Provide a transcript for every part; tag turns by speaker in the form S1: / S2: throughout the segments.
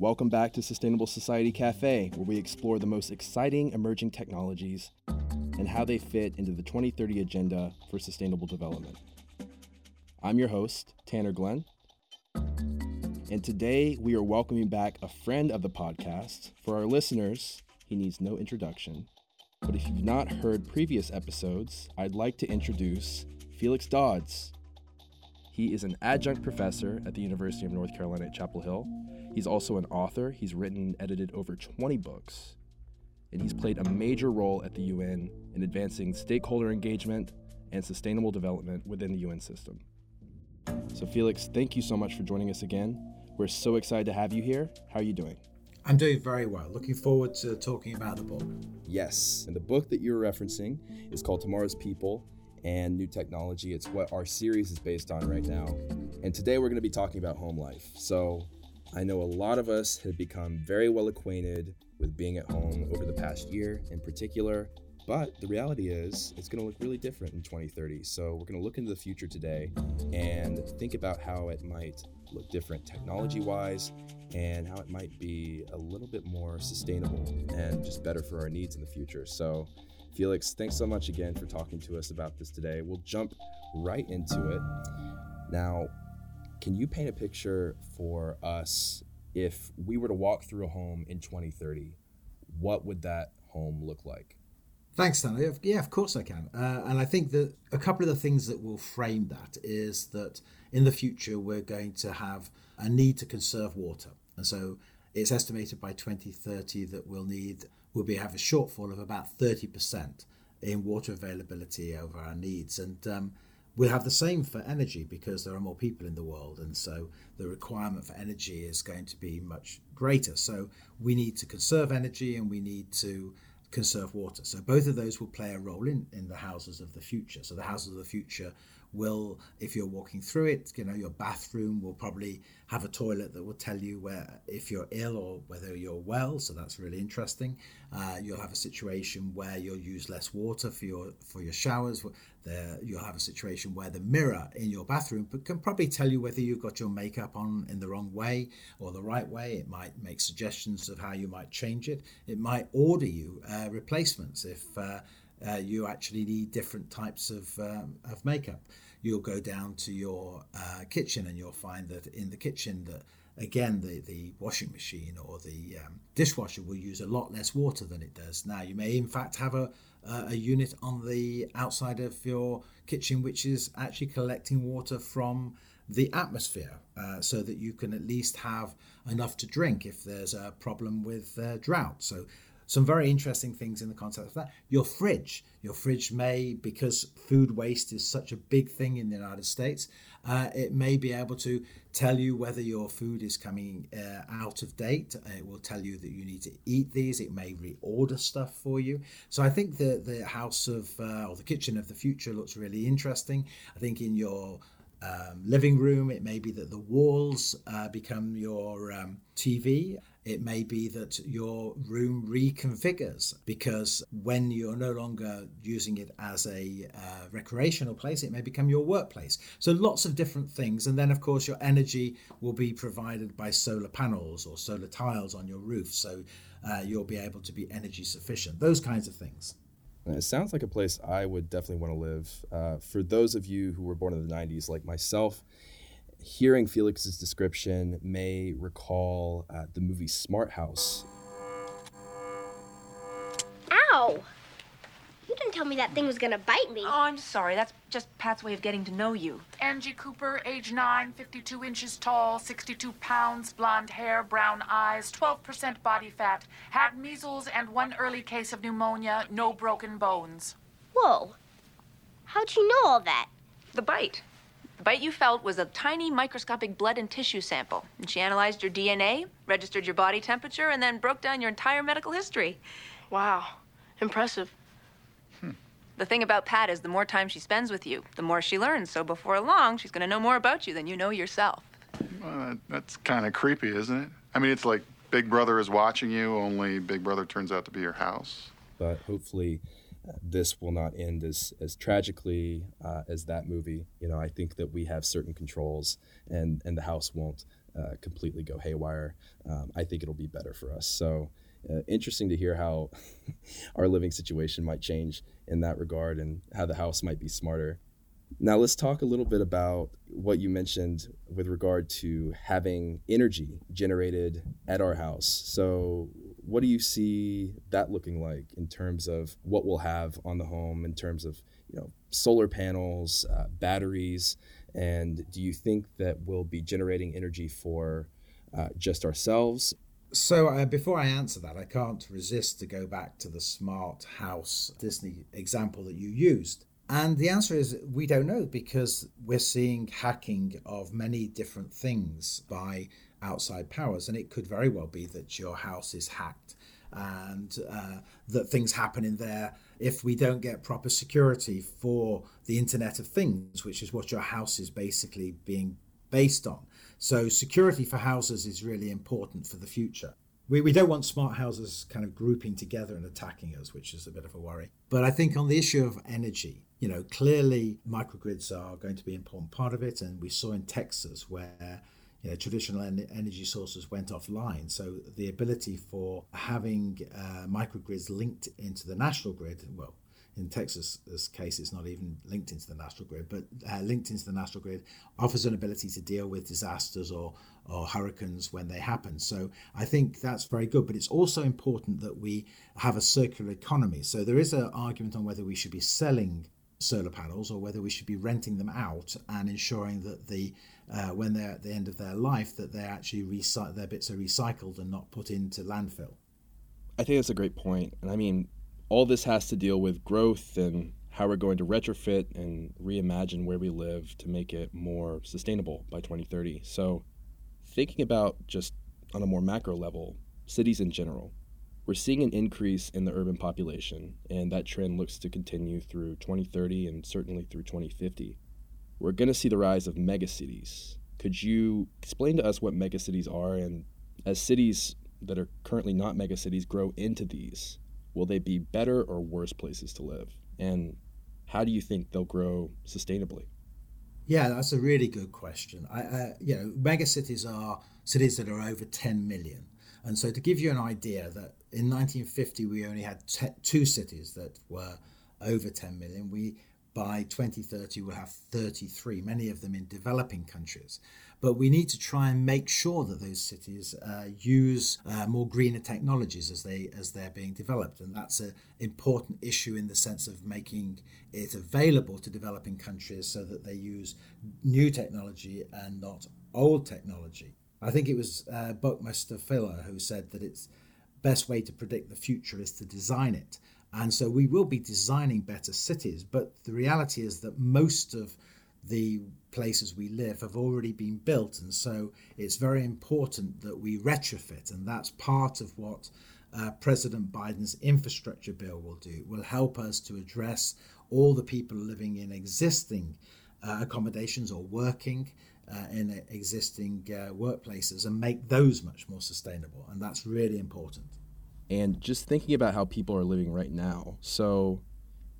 S1: Welcome back to Sustainable Society Cafe, where we explore the most exciting emerging technologies and how they fit into the 2030 agenda for sustainable development. I'm your host, Tanner Glenn, and today we are welcoming back a friend of the podcast. For our listeners, he needs no introduction. But if you've not heard previous episodes, I'd like to introduce Felix Dodds. He is an adjunct professor at the University of North Carolina at Chapel Hill. He's also an author. He's written and edited over 20 books. And he's played a major role at the UN in advancing stakeholder engagement and sustainable development within the UN system. So, Felix, thank you so much for joining us again. We're so excited to have you here. How are you doing?
S2: I'm doing very well. Looking forward to talking about the book.
S1: Yes. And the book that you're referencing is called Tomorrow's People and New Technology. It's what our series is based on right now. And today we're going to be talking about home life. So I know a lot of us have become very well acquainted with being at home over the past year in particular. But the reality is, it's going to look really different in 2030. So, we're going to look into the future today and think about how it might look different technology wise and how it might be a little bit more sustainable and just better for our needs in the future. So, Felix, thanks so much again for talking to us about this today. We'll jump right into it. Now, can you paint a picture for us if we were to walk through a home in 2030? What would that home look like?
S2: Thanks, Stanley. Yeah, of course I can. Uh, and I think that a couple of the things that will frame that is that in the future we're going to have a need to conserve water. And so it's estimated by 2030 that we'll need, we'll be have a shortfall of about 30% in water availability over our needs. And um, we'll have the same for energy because there are more people in the world. And so the requirement for energy is going to be much greater. So we need to conserve energy and we need to conserve water. So both of those will play a role in, in the houses of the future. So the houses of the future will, if you're walking through it, you know, your bathroom will probably have a toilet that will tell you where if you're ill or whether you're well. So that's really interesting. Uh, you'll have a situation where you'll use less water for your for your showers. There, you'll have a situation where the mirror in your bathroom can probably tell you whether you've got your makeup on in the wrong way or the right way. It might make suggestions of how you might change it. It might order you uh, replacements if. Uh, uh, you actually need different types of, um, of makeup. You'll go down to your uh, kitchen and you'll find that in the kitchen that again the, the washing machine or the um, dishwasher will use a lot less water than it does now. You may in fact have a, a unit on the outside of your kitchen which is actually collecting water from the atmosphere uh, so that you can at least have enough to drink if there's a problem with uh, drought. So some very interesting things in the context of that. Your fridge, your fridge may, because food waste is such a big thing in the United States, uh, it may be able to tell you whether your food is coming uh, out of date. It will tell you that you need to eat these. It may reorder stuff for you. So I think the the house of uh, or the kitchen of the future looks really interesting. I think in your um, living room. It may be that the walls uh, become your um, TV. It may be that your room reconfigures because when you're no longer using it as a uh, recreational place, it may become your workplace. So lots of different things. And then, of course, your energy will be provided by solar panels or solar tiles on your roof. So uh, you'll be able to be energy sufficient. Those kinds of things.
S1: It sounds like a place I would definitely want to live. Uh, for those of you who were born in the 90s, like myself, hearing Felix's description may recall uh, the movie Smart House.
S3: Ow! You didn't tell me that thing was gonna bite me.
S4: Oh, I'm sorry. That's just Pat's way of getting to know you.
S5: Angie Cooper, age 9, 52 inches tall, 62 pounds, blonde hair, brown eyes, 12% body fat, had measles and one early case of pneumonia, no broken bones.
S3: Whoa. How'd you know all that?
S4: The bite. The bite you felt was a tiny microscopic blood and tissue sample. And she analyzed your DNA, registered your body temperature, and then broke down your entire medical history.
S6: Wow. Impressive. Hmm.
S4: The thing about Pat is the more time she spends with you, the more she learns. So before long, she's going to know more about you than you know yourself.
S7: Well, that's kind of creepy, isn't it? I mean, it's like Big Brother is watching you, only Big Brother turns out to be your house.
S1: But hopefully, this will not end as as tragically uh, as that movie. You know, I think that we have certain controls, and and the house won't. uh, completely go haywire, um, I think it'll be better for us. So. Uh, interesting to hear how our living situation might change in that regard and how the house might be smarter. Now, let's talk a little bit about what you mentioned with regard to having energy generated at our house. So, what do you see that looking like in terms of what we'll have on the home, in terms of you know solar panels, uh, batteries, and do you think that we'll be generating energy for uh, just ourselves?
S2: So, uh, before I answer that, I can't resist to go back to the smart house Disney example that you used. And the answer is we don't know because we're seeing hacking of many different things by outside powers. And it could very well be that your house is hacked and uh, that things happen in there if we don't get proper security for the Internet of Things, which is what your house is basically being based on. So, security for houses is really important for the future. We, we don't want smart houses kind of grouping together and attacking us, which is a bit of a worry. But I think on the issue of energy, you know, clearly microgrids are going to be an important part of it. And we saw in Texas where you know, traditional en- energy sources went offline. So the ability for having uh, microgrids linked into the national grid, well, in Texas's case, it's not even linked into the national grid, but uh, linked into the national grid offers an ability to deal with disasters or, or hurricanes when they happen. So I think that's very good. But it's also important that we have a circular economy. So there is an argument on whether we should be selling solar panels or whether we should be renting them out and ensuring that the uh, when they're at the end of their life that they actually recycle their bits are recycled and not put into landfill.
S1: I think that's a great. And I mean, all this has to deal with growth and how we're going to retrofit and reimagine where we live to make it more sustainable by 2030. So, thinking about just on a more macro level, cities in general, we're seeing an increase in the urban population, and that trend looks to continue through 2030 and certainly through 2050. We're going to see the rise of megacities. Could you explain to us what megacities are, and as cities that are currently not megacities grow into these, will they be better or worse places to live? And how do you think they'll grow sustainably?
S2: Yeah, that's a really good question. I, uh, you know, megacities are cities that are over 10 million. And so, to give you an idea, that in 1950 we only had te- two cities that were over 10 million. We by 2030 will have 33, many of them in developing countries. But we need to try and make sure that those cities uh, use uh, more greener technologies as they as they're being developed, and that's an important issue in the sense of making it available to developing countries so that they use new technology and not old technology. I think it was uh, Buckminster Fuller who said that it's best way to predict the future is to design it. And so we will be designing better cities, but the reality is that most of the places we live have already been built. And so it's very important that we retrofit. And that's part of what uh, President Biden's infrastructure bill will do. It will help us to address all the people living in existing uh, accommodations or working uh, in existing uh, workplaces and make those much more sustainable. And that's really important.
S1: And just thinking about how people are living right now. So,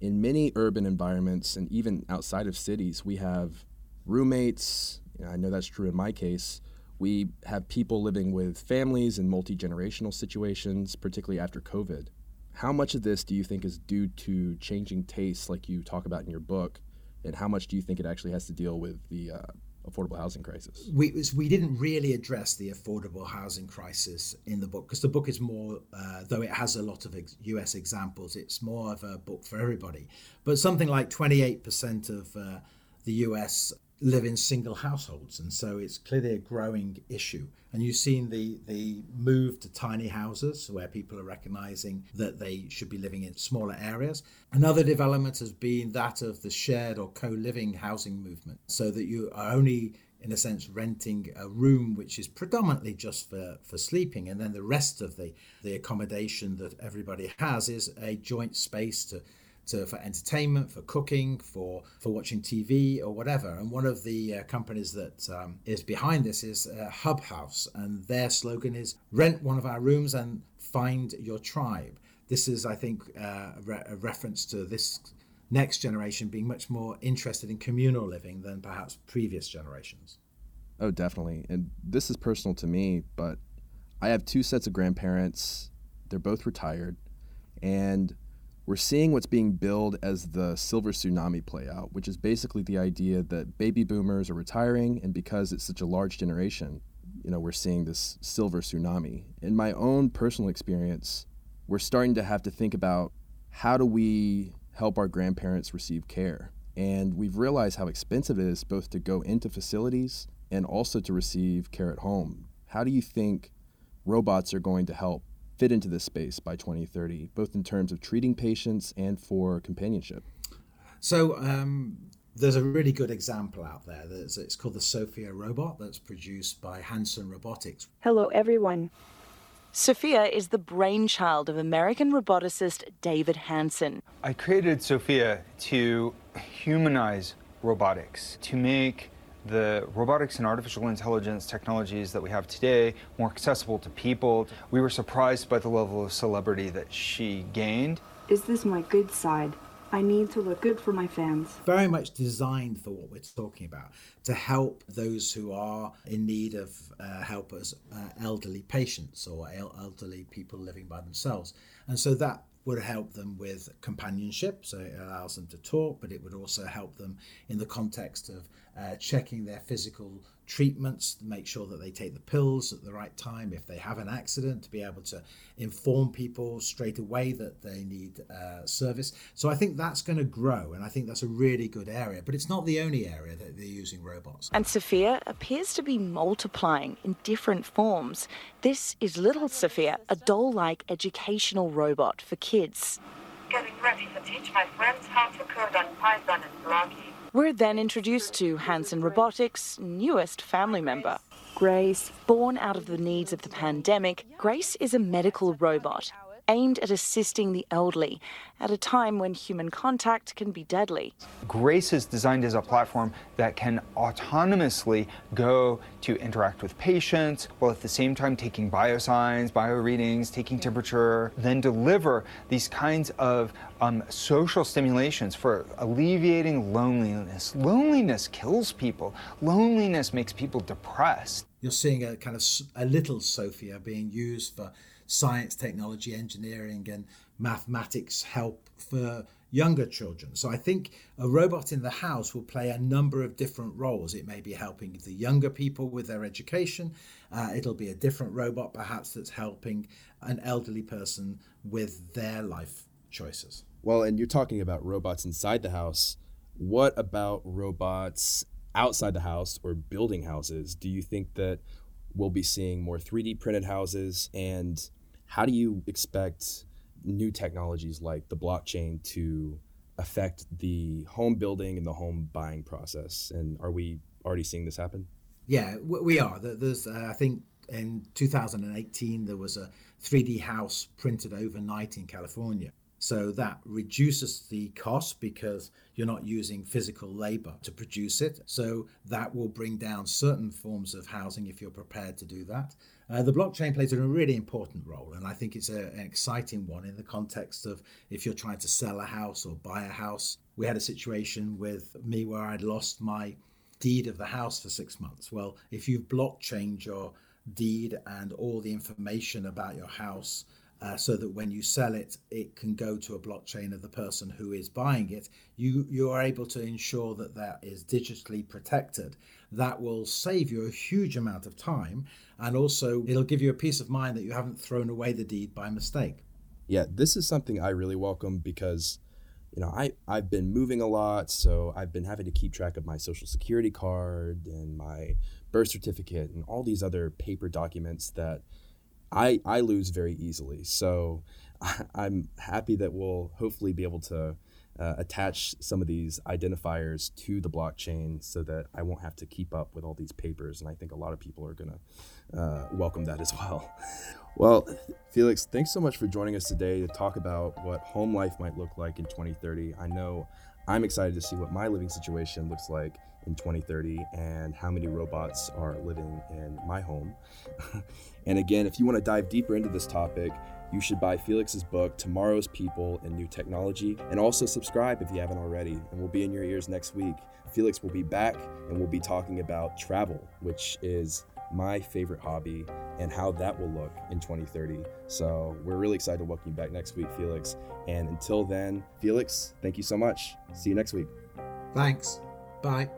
S1: in many urban environments and even outside of cities, we have roommates. I know that's true in my case. We have people living with families in multi generational situations, particularly after COVID. How much of this do you think is due to changing tastes, like you talk about in your book? And how much do you think it actually has to deal with the uh, affordable housing crisis?
S2: We, we didn't really address the affordable housing crisis in the book because the book is more, uh, though it has a lot of ex- US examples, it's more of a book for everybody. But something like 28% of uh, the US live in single households, and so it's clearly a growing issue. And you've seen the the move to tiny houses, where people are recognizing that they should be living in smaller areas. Another development has been that of the shared or co-living housing movement, so that you are only in a sense renting a room which is predominantly just for, for sleeping and then the rest of the, the accommodation that everybody has is a joint space to to, for entertainment, for cooking, for for watching TV or whatever. And one of the uh, companies that um, is behind this is uh, HubHaus, and their slogan is "Rent one of our rooms and find your tribe." This is, I think, uh, a, re- a reference to this next generation being much more interested in communal living than perhaps previous generations.
S1: Oh, definitely. And this is personal to me, but I have two sets of grandparents. They're both retired. And we're seeing what's being billed as the silver tsunami play out, which is basically the idea that baby boomers are retiring, and because it's such a large generation, you know, we're seeing this silver tsunami. In my own personal experience, we're starting to have to think about how do we help our grandparents receive care? And we've realized how expensive it is both to go into facilities and also to receive care at home. How do you think robots are going to help fit into this space by 2030, both in terms of treating patients and for companionship?
S2: So, um, there's a really good example out there. There's, it's called the Sophia robot that's produced by Hanson Robotics.
S8: Hello, everyone. Sophia is the brainchild of American roboticist David Hanson.
S9: I created Sophia to humanize robotics, to make the robotics and artificial intelligence technologies that we have today more accessible to people. We were surprised by the level of celebrity that she gained.
S10: Is this my good side? I need to look good for my fans.
S2: Very much designed for what we're talking about to help those who are in need of uh, help as uh, elderly patients or elderly people living by themselves. And so that would help them with companionship, so it allows them to talk, but it would also help them in the context of uh, checking their physical treatments, to make sure that they take the pills at the right time. If they have an accident, to be able to inform people straight away that they need uh, service. So I think that's going to grow, and I think that's a really good area. But it's not the only area that they're using robots.
S8: And Sophia appears to be multiplying in different forms. This is Little Sophia, a doll like educational robot for kids.
S11: Getting ready to teach my friends how to code on Python and Blockly.
S8: We're then introduced to Hanson Robotics' newest family member, Grace. Born out of the needs of the pandemic, Grace is a medical robot aimed at assisting the elderly at a time when human contact can be deadly.
S9: Grace is designed as a platform that can autonomously go to interact with patients while at the same time taking biosigns, bioreadings, taking temperature, then deliver these kinds of um, social stimulations for alleviating loneliness. Loneliness kills people. Loneliness makes people depressed.
S2: You're seeing a kind of a little Sophia being used for science, technology, engineering, and mathematics help for younger children. So I think a robot in the house will play a number of different roles. It may be helping the younger people with their education. Uh, it'll be a different robot, perhaps, that's helping an elderly person with their life choices.
S1: Well, and you're talking about robots inside the house. What about robots outside the house or building houses? Do you think that we'll be seeing more 3D printed houses and how do you expect new technologies like the blockchain to affect the home building and the home buying process? And are we already seeing this happen?
S2: Yeah, we are. There's, uh, I think, in 2018 there was a 3D house printed overnight in California. So that reduces the cost because you're not using physical labor to produce it. So that will bring down certain forms of housing if you're prepared to do that. Uh, the blockchain plays a really important role, and I think it's a, an exciting one in the context of if you're trying to sell a house or buy a house. We had a situation with me where I'd lost my deed of the house for six months. Well, if you've blockchained your deed and all the information about your house uh, so that when you sell it, it can go to a blockchain of the person who is buying it. You you are able to ensure that that is digitally protected. That will save you a huge amount of time, and also it'll give you a peace of mind that you haven't thrown away the deed by mistake.
S1: Yeah, this is something I really welcome because. You know, I, I've been moving a lot, so I've been having to keep track of my social security card and my birth certificate and all these other paper documents that I I lose very easily. So I'm happy that we'll hopefully be able to uh, attach some of these identifiers to the blockchain so that I won't have to keep up with all these papers. And I think a lot of people are going to uh, welcome that as well. Well, Felix, thanks so much for joining us today to talk about what home life might look like in 2030. I know I'm excited to see what my living situation looks like in 2030 and how many robots are living in my home. and again, if you want to dive deeper into this topic, you should buy Felix's book, Tomorrow's People and New Technology, and also subscribe if you haven't already, and we'll be in your ears next week. Felix will be back and we'll be talking about travel, which is my favorite hobby and how that will look in 2030. So we're really excited to welcome you back next week, Felix. And until then, Felix, thank you so much. See you next week.
S2: Thanks. Bye.